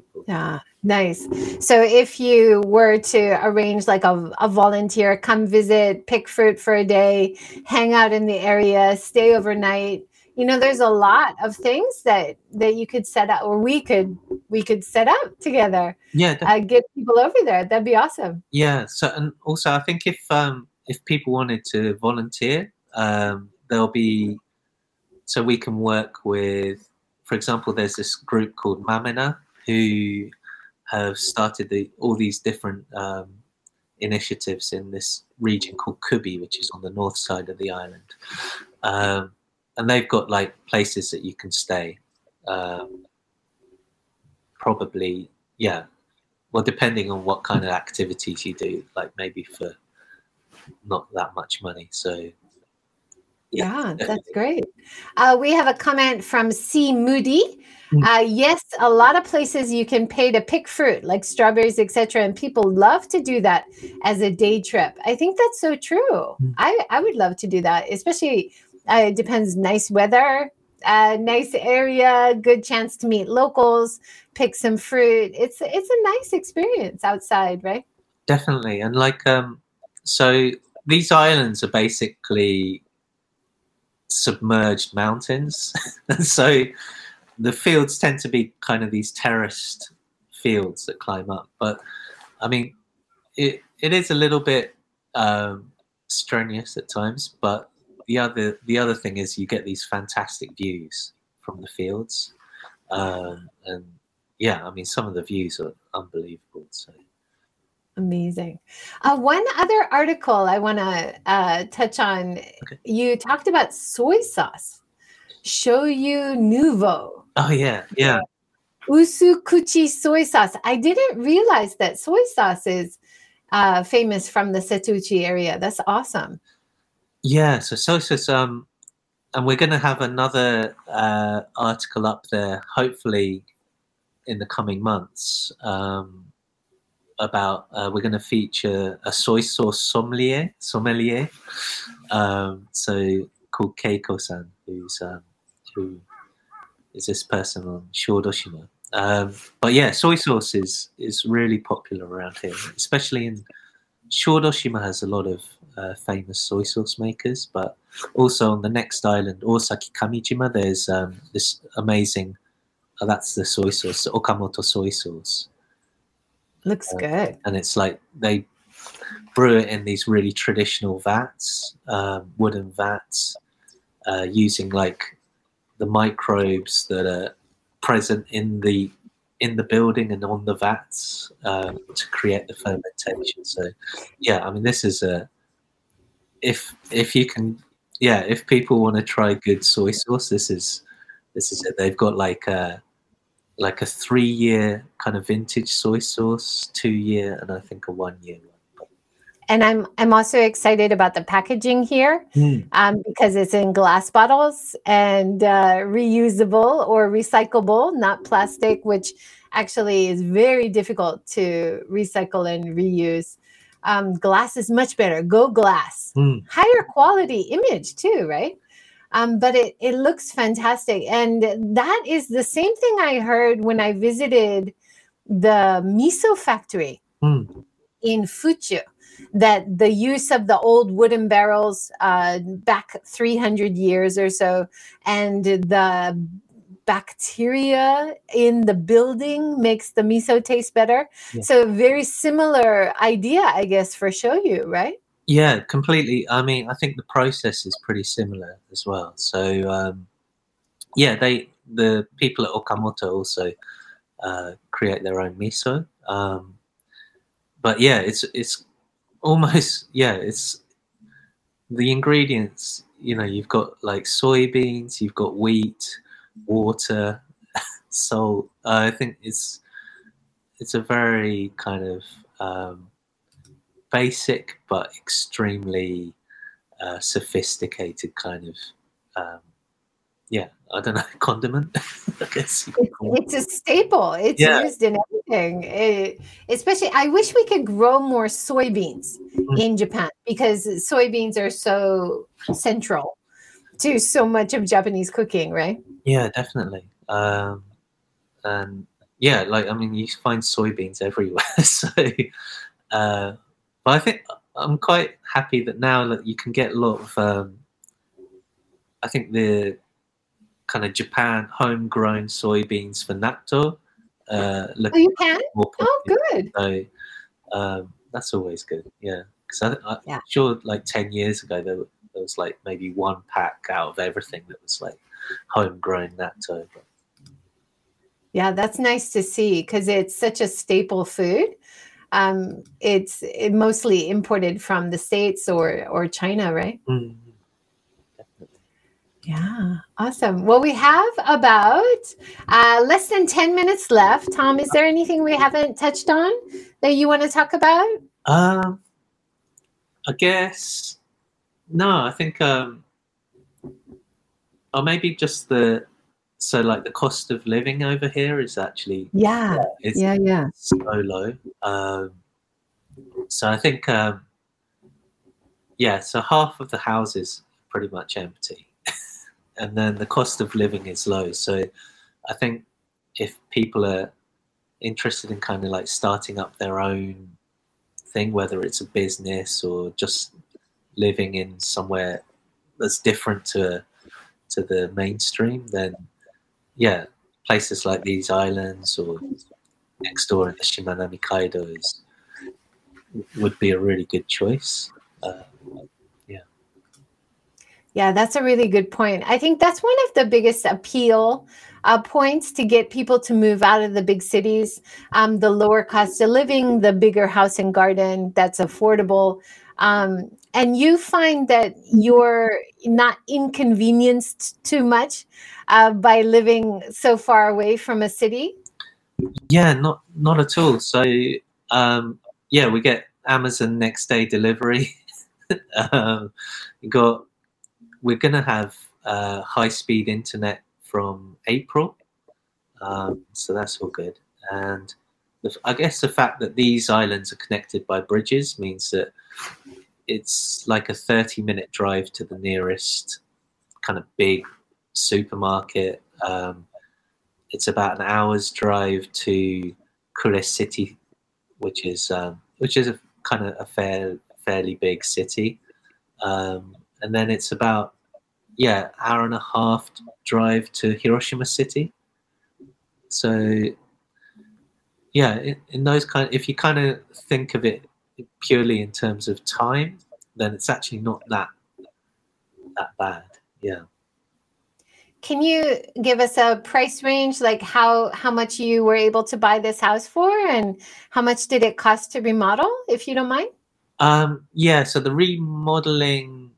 people. Yeah, nice. So if you were to arrange like a, a volunteer, come visit, pick fruit for a day, hang out in the area, stay overnight, you know there's a lot of things that that you could set up or we could we could set up together yeah uh, get people over there that'd be awesome yeah so and also i think if um if people wanted to volunteer um there'll be so we can work with for example there's this group called mamena who have started the, all these different um, initiatives in this region called Kubi, which is on the north side of the island. Um, and they've got like places that you can stay. Um, probably, yeah, well, depending on what kind of activities you do, like maybe for not that much money. So yeah, that's great. Uh, we have a comment from C. Moody. Mm. Uh, yes, a lot of places you can pay to pick fruit, like strawberries, etc., and people love to do that as a day trip. I think that's so true. Mm. I I would love to do that, especially. Uh, it depends. Nice weather, uh, nice area, good chance to meet locals, pick some fruit. It's it's a nice experience outside, right? Definitely, and like um, so these islands are basically submerged mountains. and so the fields tend to be kind of these terraced fields that climb up. But I mean, it it is a little bit um, strenuous at times. But the other the other thing is you get these fantastic views from the fields, um, and yeah, I mean some of the views are unbelievable. So Amazing. Uh, one other article I want to uh, touch on. Okay. You talked about soy sauce, shoyu nouveau. Oh yeah, yeah. Usukuchi soy sauce. I didn't realize that soy sauce is uh, famous from the Setouchi area. That's awesome. Yeah. So soy sauce. Um, and we're going to have another uh, article up there, hopefully, in the coming months. Um, about uh, we're going to feature a soy sauce sommelier, sommelier. Um, so called Keiko-san, who's um, who is this person on Shodoshima. Um, but yeah, soy sauce is is really popular around here, especially in Shodoshima has a lot of uh, famous soy sauce makers, but also on the next island, Osaki Kamijima, there's um, this amazing. Uh, that's the soy sauce, Okamoto soy sauce. Looks uh, good. And it's like they brew it in these really traditional vats, um, wooden vats, uh, using like the microbes that are present in the in the building and on the vats um, to create the fermentation. So, yeah, I mean, this is a if if you can, yeah, if people want to try good soy sauce, this is this is it. They've got like a like a three year kind of vintage soy sauce, two year, and I think a one year one. And I'm I'm also excited about the packaging here mm. um, because it's in glass bottles and uh, reusable or recyclable, not plastic, which actually is very difficult to recycle and reuse. Um, glass is much better. Go glass, mm. higher quality image too, right? Um, but it, it looks fantastic. And that is the same thing I heard when I visited the miso factory mm. in Fuchu that the use of the old wooden barrels uh, back 300 years or so and the bacteria in the building makes the miso taste better yeah. so very similar idea i guess for shoyu right yeah, completely. I mean, I think the process is pretty similar as well. So, um, yeah, they the people at Okamoto also uh, create their own miso. Um, but yeah, it's it's almost yeah, it's the ingredients. You know, you've got like soybeans, you've got wheat, water, salt. Uh, I think it's it's a very kind of um, basic but extremely uh, sophisticated kind of um, yeah i don't know condiment i guess it's a staple. It's yeah. used in everything. It, especially i wish we could grow more soybeans mm-hmm. in japan because soybeans are so central to so much of japanese cooking right? Yeah definitely. Um, and yeah like i mean you find soybeans everywhere so uh, but I think I'm quite happy that now that you can get a lot of. Um, I think the kind of Japan homegrown soybeans for natto. Uh, oh, you can. Oh, good. So um, that's always good. Yeah, because I'm yeah. sure like ten years ago there, there, was like maybe one pack out of everything that was like homegrown natto. Yeah, that's nice to see because it's such a staple food um, it's it mostly imported from the states or or China, right? Mm-hmm. Yeah, awesome. Well, we have about uh, less than 10 minutes left. Tom, is there anything we haven't touched on that you want to talk about? Um, I guess, no, I think, um, or maybe just the, so like the cost of living over here is actually, yeah, it's yeah, yeah, so low. Um, so I think, um, yeah, so half of the houses are pretty much empty and then the cost of living is low. So I think if people are interested in kind of like starting up their own thing, whether it's a business or just living in somewhere that's different to to the mainstream, then yeah, places like these islands or next door in the Shimanami Kaido is, would be a really good choice. Uh, yeah, Yeah, that's a really good point. I think that's one of the biggest appeal uh, points to get people to move out of the big cities. Um, the lower cost of living, the bigger house and garden that's affordable. Um, and you find that you're not inconvenienced too much uh, by living so far away from a city. Yeah, not not at all. So um, yeah, we get Amazon next day delivery. um, you got we're to have uh, high speed internet from April. Um, so that's all good. And the, I guess the fact that these islands are connected by bridges means that it's like a 30 minute drive to the nearest kind of big supermarket. Um, it's about an hour's drive to Kure City, which is um, which is a kind of a fair, fairly big city. Um, and then it's about yeah hour and a half drive to Hiroshima City. So yeah, in, in those kind, if you kind of think of it purely in terms of time, then it's actually not that that bad. Yeah. Can you give us a price range, like how how much you were able to buy this house for, and how much did it cost to remodel, if you don't mind? Um, yeah, so the remodeling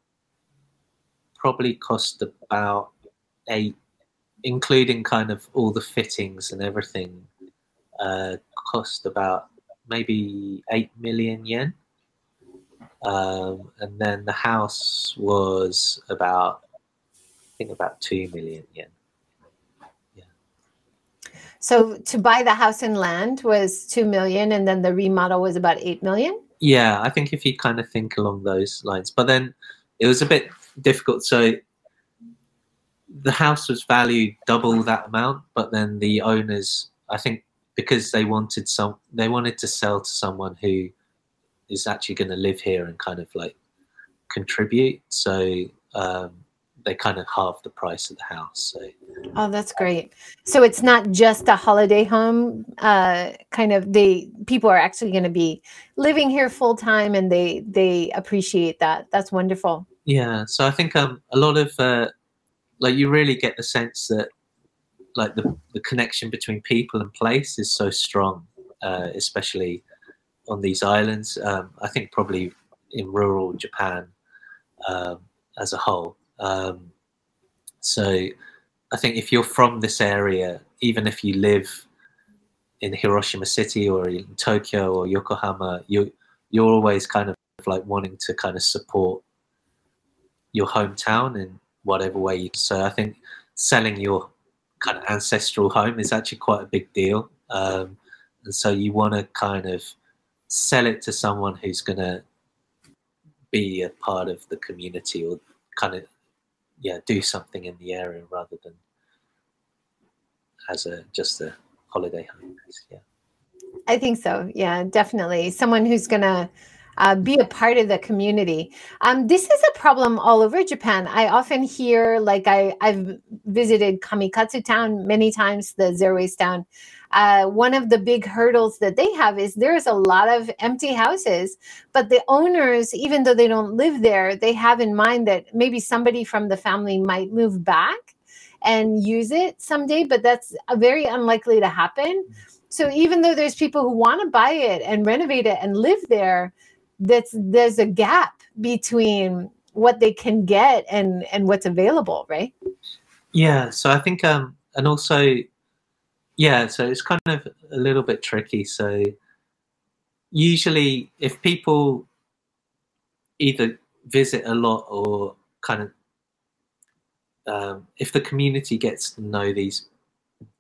probably cost about eight, including kind of all the fittings and everything, uh, cost about maybe eight million yen. Um, and then the house was about, I think, about two million yen. Yeah. So to buy the house and land was two million, and then the remodel was about eight million. Yeah, I think if you kind of think along those lines, but then it was a bit difficult. So the house was valued double that amount, but then the owners, I think, because they wanted some, they wanted to sell to someone who is actually going to live here and kind of like contribute. So um, they kind of halved the price of the house. So. Oh, that's great. So it's not just a holiday home. Uh, kind of, they people are actually going to be living here full time, and they they appreciate that. That's wonderful. Yeah, so I think um, a lot of uh, like you really get the sense that like the, the connection between people and place is so strong, uh, especially on these islands. Um, I think probably in rural Japan um, as a whole. Um, so I think if you're from this area, even if you live in Hiroshima City or in Tokyo or Yokohama, you you're always kind of like wanting to kind of support your hometown in whatever way you. Can. So I think selling your kind of ancestral home is actually quite a big deal, um, and so you want to kind of sell it to someone who's going to be a part of the community or kind of yeah do something in the area rather than as a just a holiday home. Yeah. I think so. Yeah, definitely. Someone who's going to uh, be a part of the community. Um, this is a problem all over Japan. I often hear, like I, I've visited Kamikatsu Town many times, the zero waste town. Uh, one of the big hurdles that they have is there's a lot of empty houses, but the owners, even though they don't live there, they have in mind that maybe somebody from the family might move back and use it someday, but that's very unlikely to happen. So even though there's people who want to buy it and renovate it and live there, that's there's a gap between what they can get and and what's available, right? Yeah. So I think um and also yeah, so it's kind of a little bit tricky. So usually if people either visit a lot or kind of um, if the community gets to know these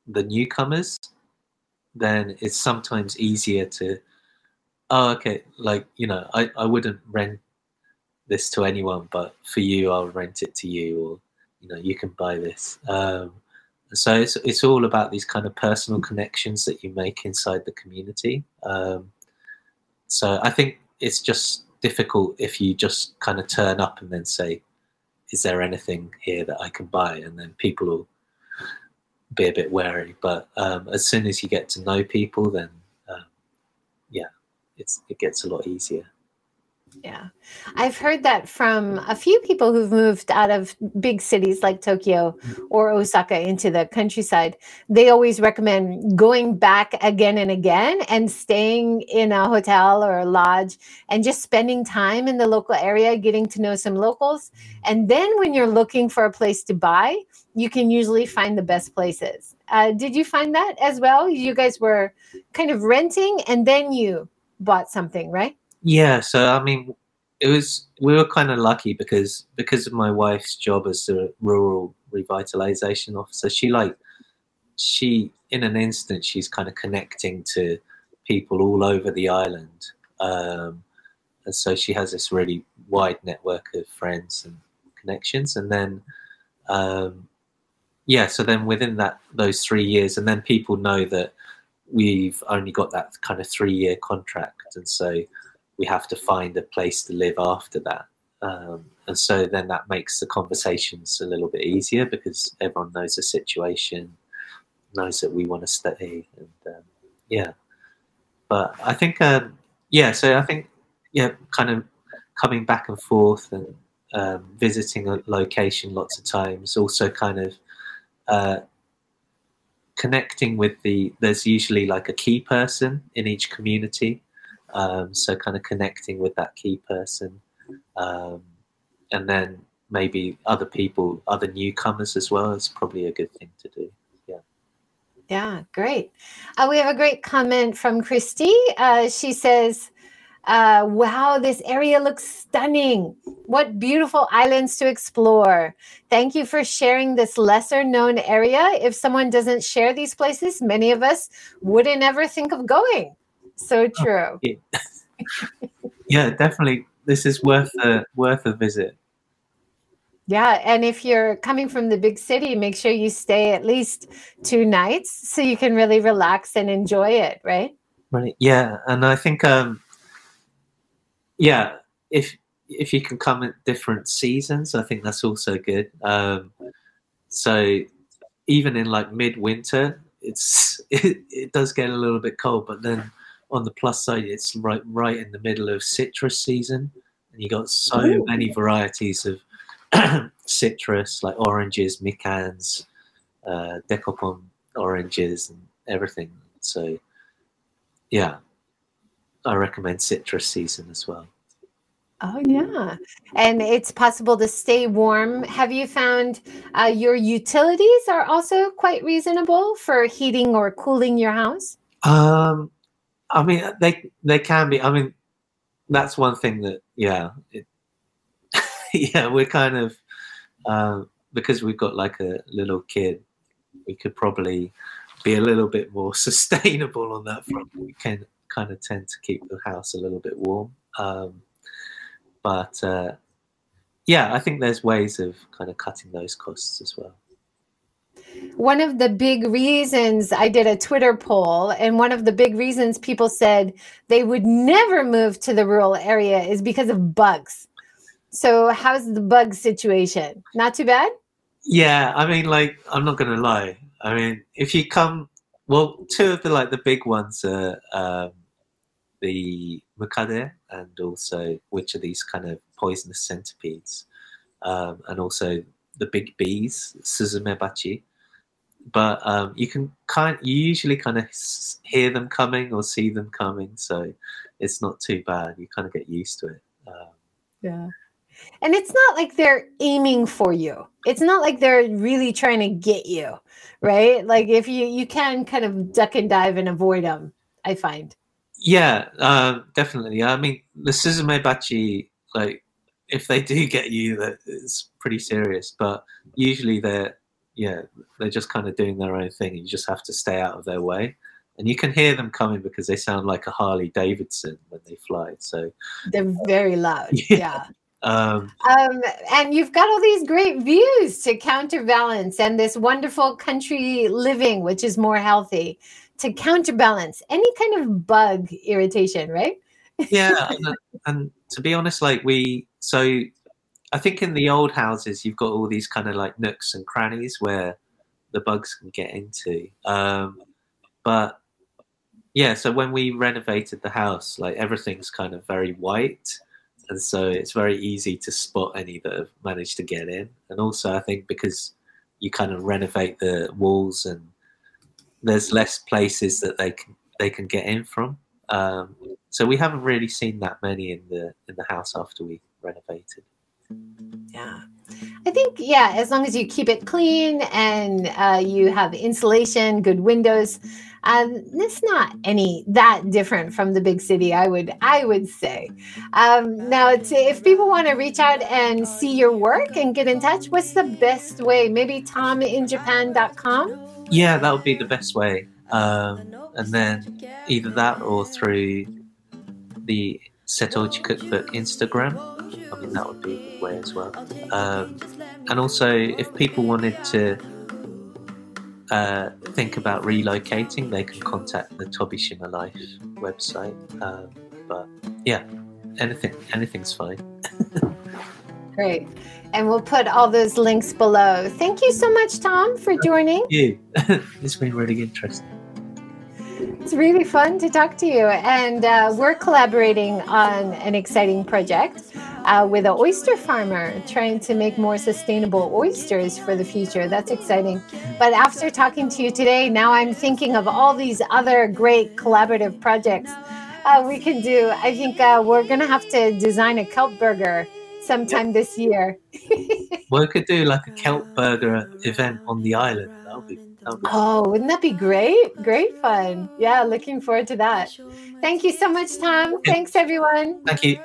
the newcomers then it's sometimes easier to oh okay. Like you know i, I wouldn't rent this to anyone but for you i'll rent it to you or you know you can buy this. Um, so it's, it's all about these kind of personal connections that you make inside the community. Um, so i think it's just difficult if you just kind of turn up and then say is there anything here that i can buy? And then people will be a bit wary. But um, as soon as you get to know people, then it's it gets a lot easier. Yeah. I've heard that from a few people who've moved out of big cities like Tokyo or Osaka into the countryside. They always recommend going back again and again and staying in a hotel or a lodge and just spending time in the local area, getting to know some locals. And then when you're looking for a place to buy, you can usually find the best places. Uh, did you find that as well? You guys were kind of renting and then you bought something, right? Yeah, so I mean, it was we were kind of lucky because because of my wife's job as a rural revitalization officer. She like she in an instant she's kind of connecting to people all over the island, um, and so she has this really wide network of friends and connections. And then, um, yeah, so then within that those three years, and then people know that we've only got that kind of three year contract, and so we have to find a place to live after that. Um, and so then that makes the conversations a little bit easier because everyone knows the situation, knows that we want to stay, and um, yeah. But I think, um, yeah. So I think, yeah, kind of coming back and forth and um, visiting a location lots of times. Also, kind of uh, connecting with the. There's usually like a key person in each community um, so kind of connecting with that key person, um, and then maybe other people, other newcomers as well is probably a good thing to do. Yeah. Yeah, great. Uh, we have a great comment from Christy. Uh, she says, uh, wow, this area looks stunning. What beautiful islands to explore. Thank you for sharing this lesser known area. If someone doesn't share these places, many of us wouldn't ever think of going. So oh, true. yeah, definitely. This is worth a worth a visit. Yeah, and if you're coming from the big city, make sure you stay at least two nights so you can really relax and enjoy it, right? Right. Yeah, and I think um yeah, if if you can come at different seasons, I think that's also good. Um so even in like midwinter, it's it, it does get a little bit cold, but then on the plus side, it's right right in the middle of citrus season, and you got so Ooh. many varieties of citrus like oranges, micans, uh, dekopon oranges, and everything. So, yeah, I recommend citrus season as well. Oh yeah, and it's possible to stay warm. Have you found uh, your utilities are also quite reasonable for heating or cooling your house? Um, I mean, they they can be. I mean, that's one thing that yeah, it, yeah, we're kind of uh, because we've got like a little kid, we could probably be a little bit more sustainable on that front. We can kind of tend to keep the house a little bit warm, um, but uh, yeah, I think there's ways of kind of cutting those costs as well one of the big reasons I did a Twitter poll, and one of the big reasons people said they would never move to the rural area is because of bugs. So, how's the bug situation? Not too bad? Yeah, I mean, like, I'm not going to lie. I mean, if you come, well, two of the like the big ones are um, the mukade and also which are these kind of poisonous centipedes, um, and also the big bees, suzumebachi but um, you can kind you usually kind of hear them coming or see them coming, so it's not too bad. You kind of get used to it. Um, yeah. And it's not like they're aiming for you. It's not like they're really trying to get you, right? Like if you you can kind of duck and dive and avoid them, I find. Yeah, uh, definitely. I mean, the Suzume Bachi, like if they do get you, that it's pretty serious. But usually they're yeah they're just kind of doing their own thing. You just have to stay out of their way and you can hear them coming because they sound like a Harley Davidson when they fly. So they're very loud. Yeah. yeah. Um, um, and you've got all these great views to counterbalance, and this wonderful country living, which is more healthy, to counterbalance any kind of bug irritation, right? yeah, and, and to be honest, like we, so I think in the old houses, you've got all these kind of like nooks and crannies where the bugs can get into. Um, but yeah, so when we renovated the house, like everything's kind of very white. And so it's very easy to spot any that have managed to get in. And also, I think because you kind of renovate the walls and there's less places that they can they can get in from. Um, so we haven't really seen that many in the in the house after we renovated. Yeah. I think, yeah, as long as you keep it clean and uh, you have insulation, good windows, um, it's not any that different from the big city. I would, I would say. Um, now, if people want to reach out and see your work and get in touch, what's the best way? Maybe tominjapan.com. Yeah, that would be the best way. Um, and then either that or through the Setouchi Cookbook Instagram. I mean, that would be good way as well. Um, and also, if people wanted to uh, think about relocating, they can contact the Tobishima Life website. Um, but yeah, anything, anything's fine. Great. And we'll put all those links below. Thank you so much, Tom, for joining. Thank you. it's been really interesting. It's really fun to talk to you. And uh, we're collaborating on an exciting project uh, with an oyster farmer trying to make more sustainable oysters for the future. That's exciting. But after talking to you today, now I'm thinking of all these other great collaborative projects uh, we can do. I think uh, we're going to have to design a kelp burger sometime this year. we could do like a kelp burger event on the island. That would be Oh, wouldn't that be great? Great fun. Yeah, looking forward to that. Thank you so much, Tom. Thanks, everyone. Thank you.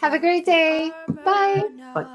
Have a great day. Bye. Bye.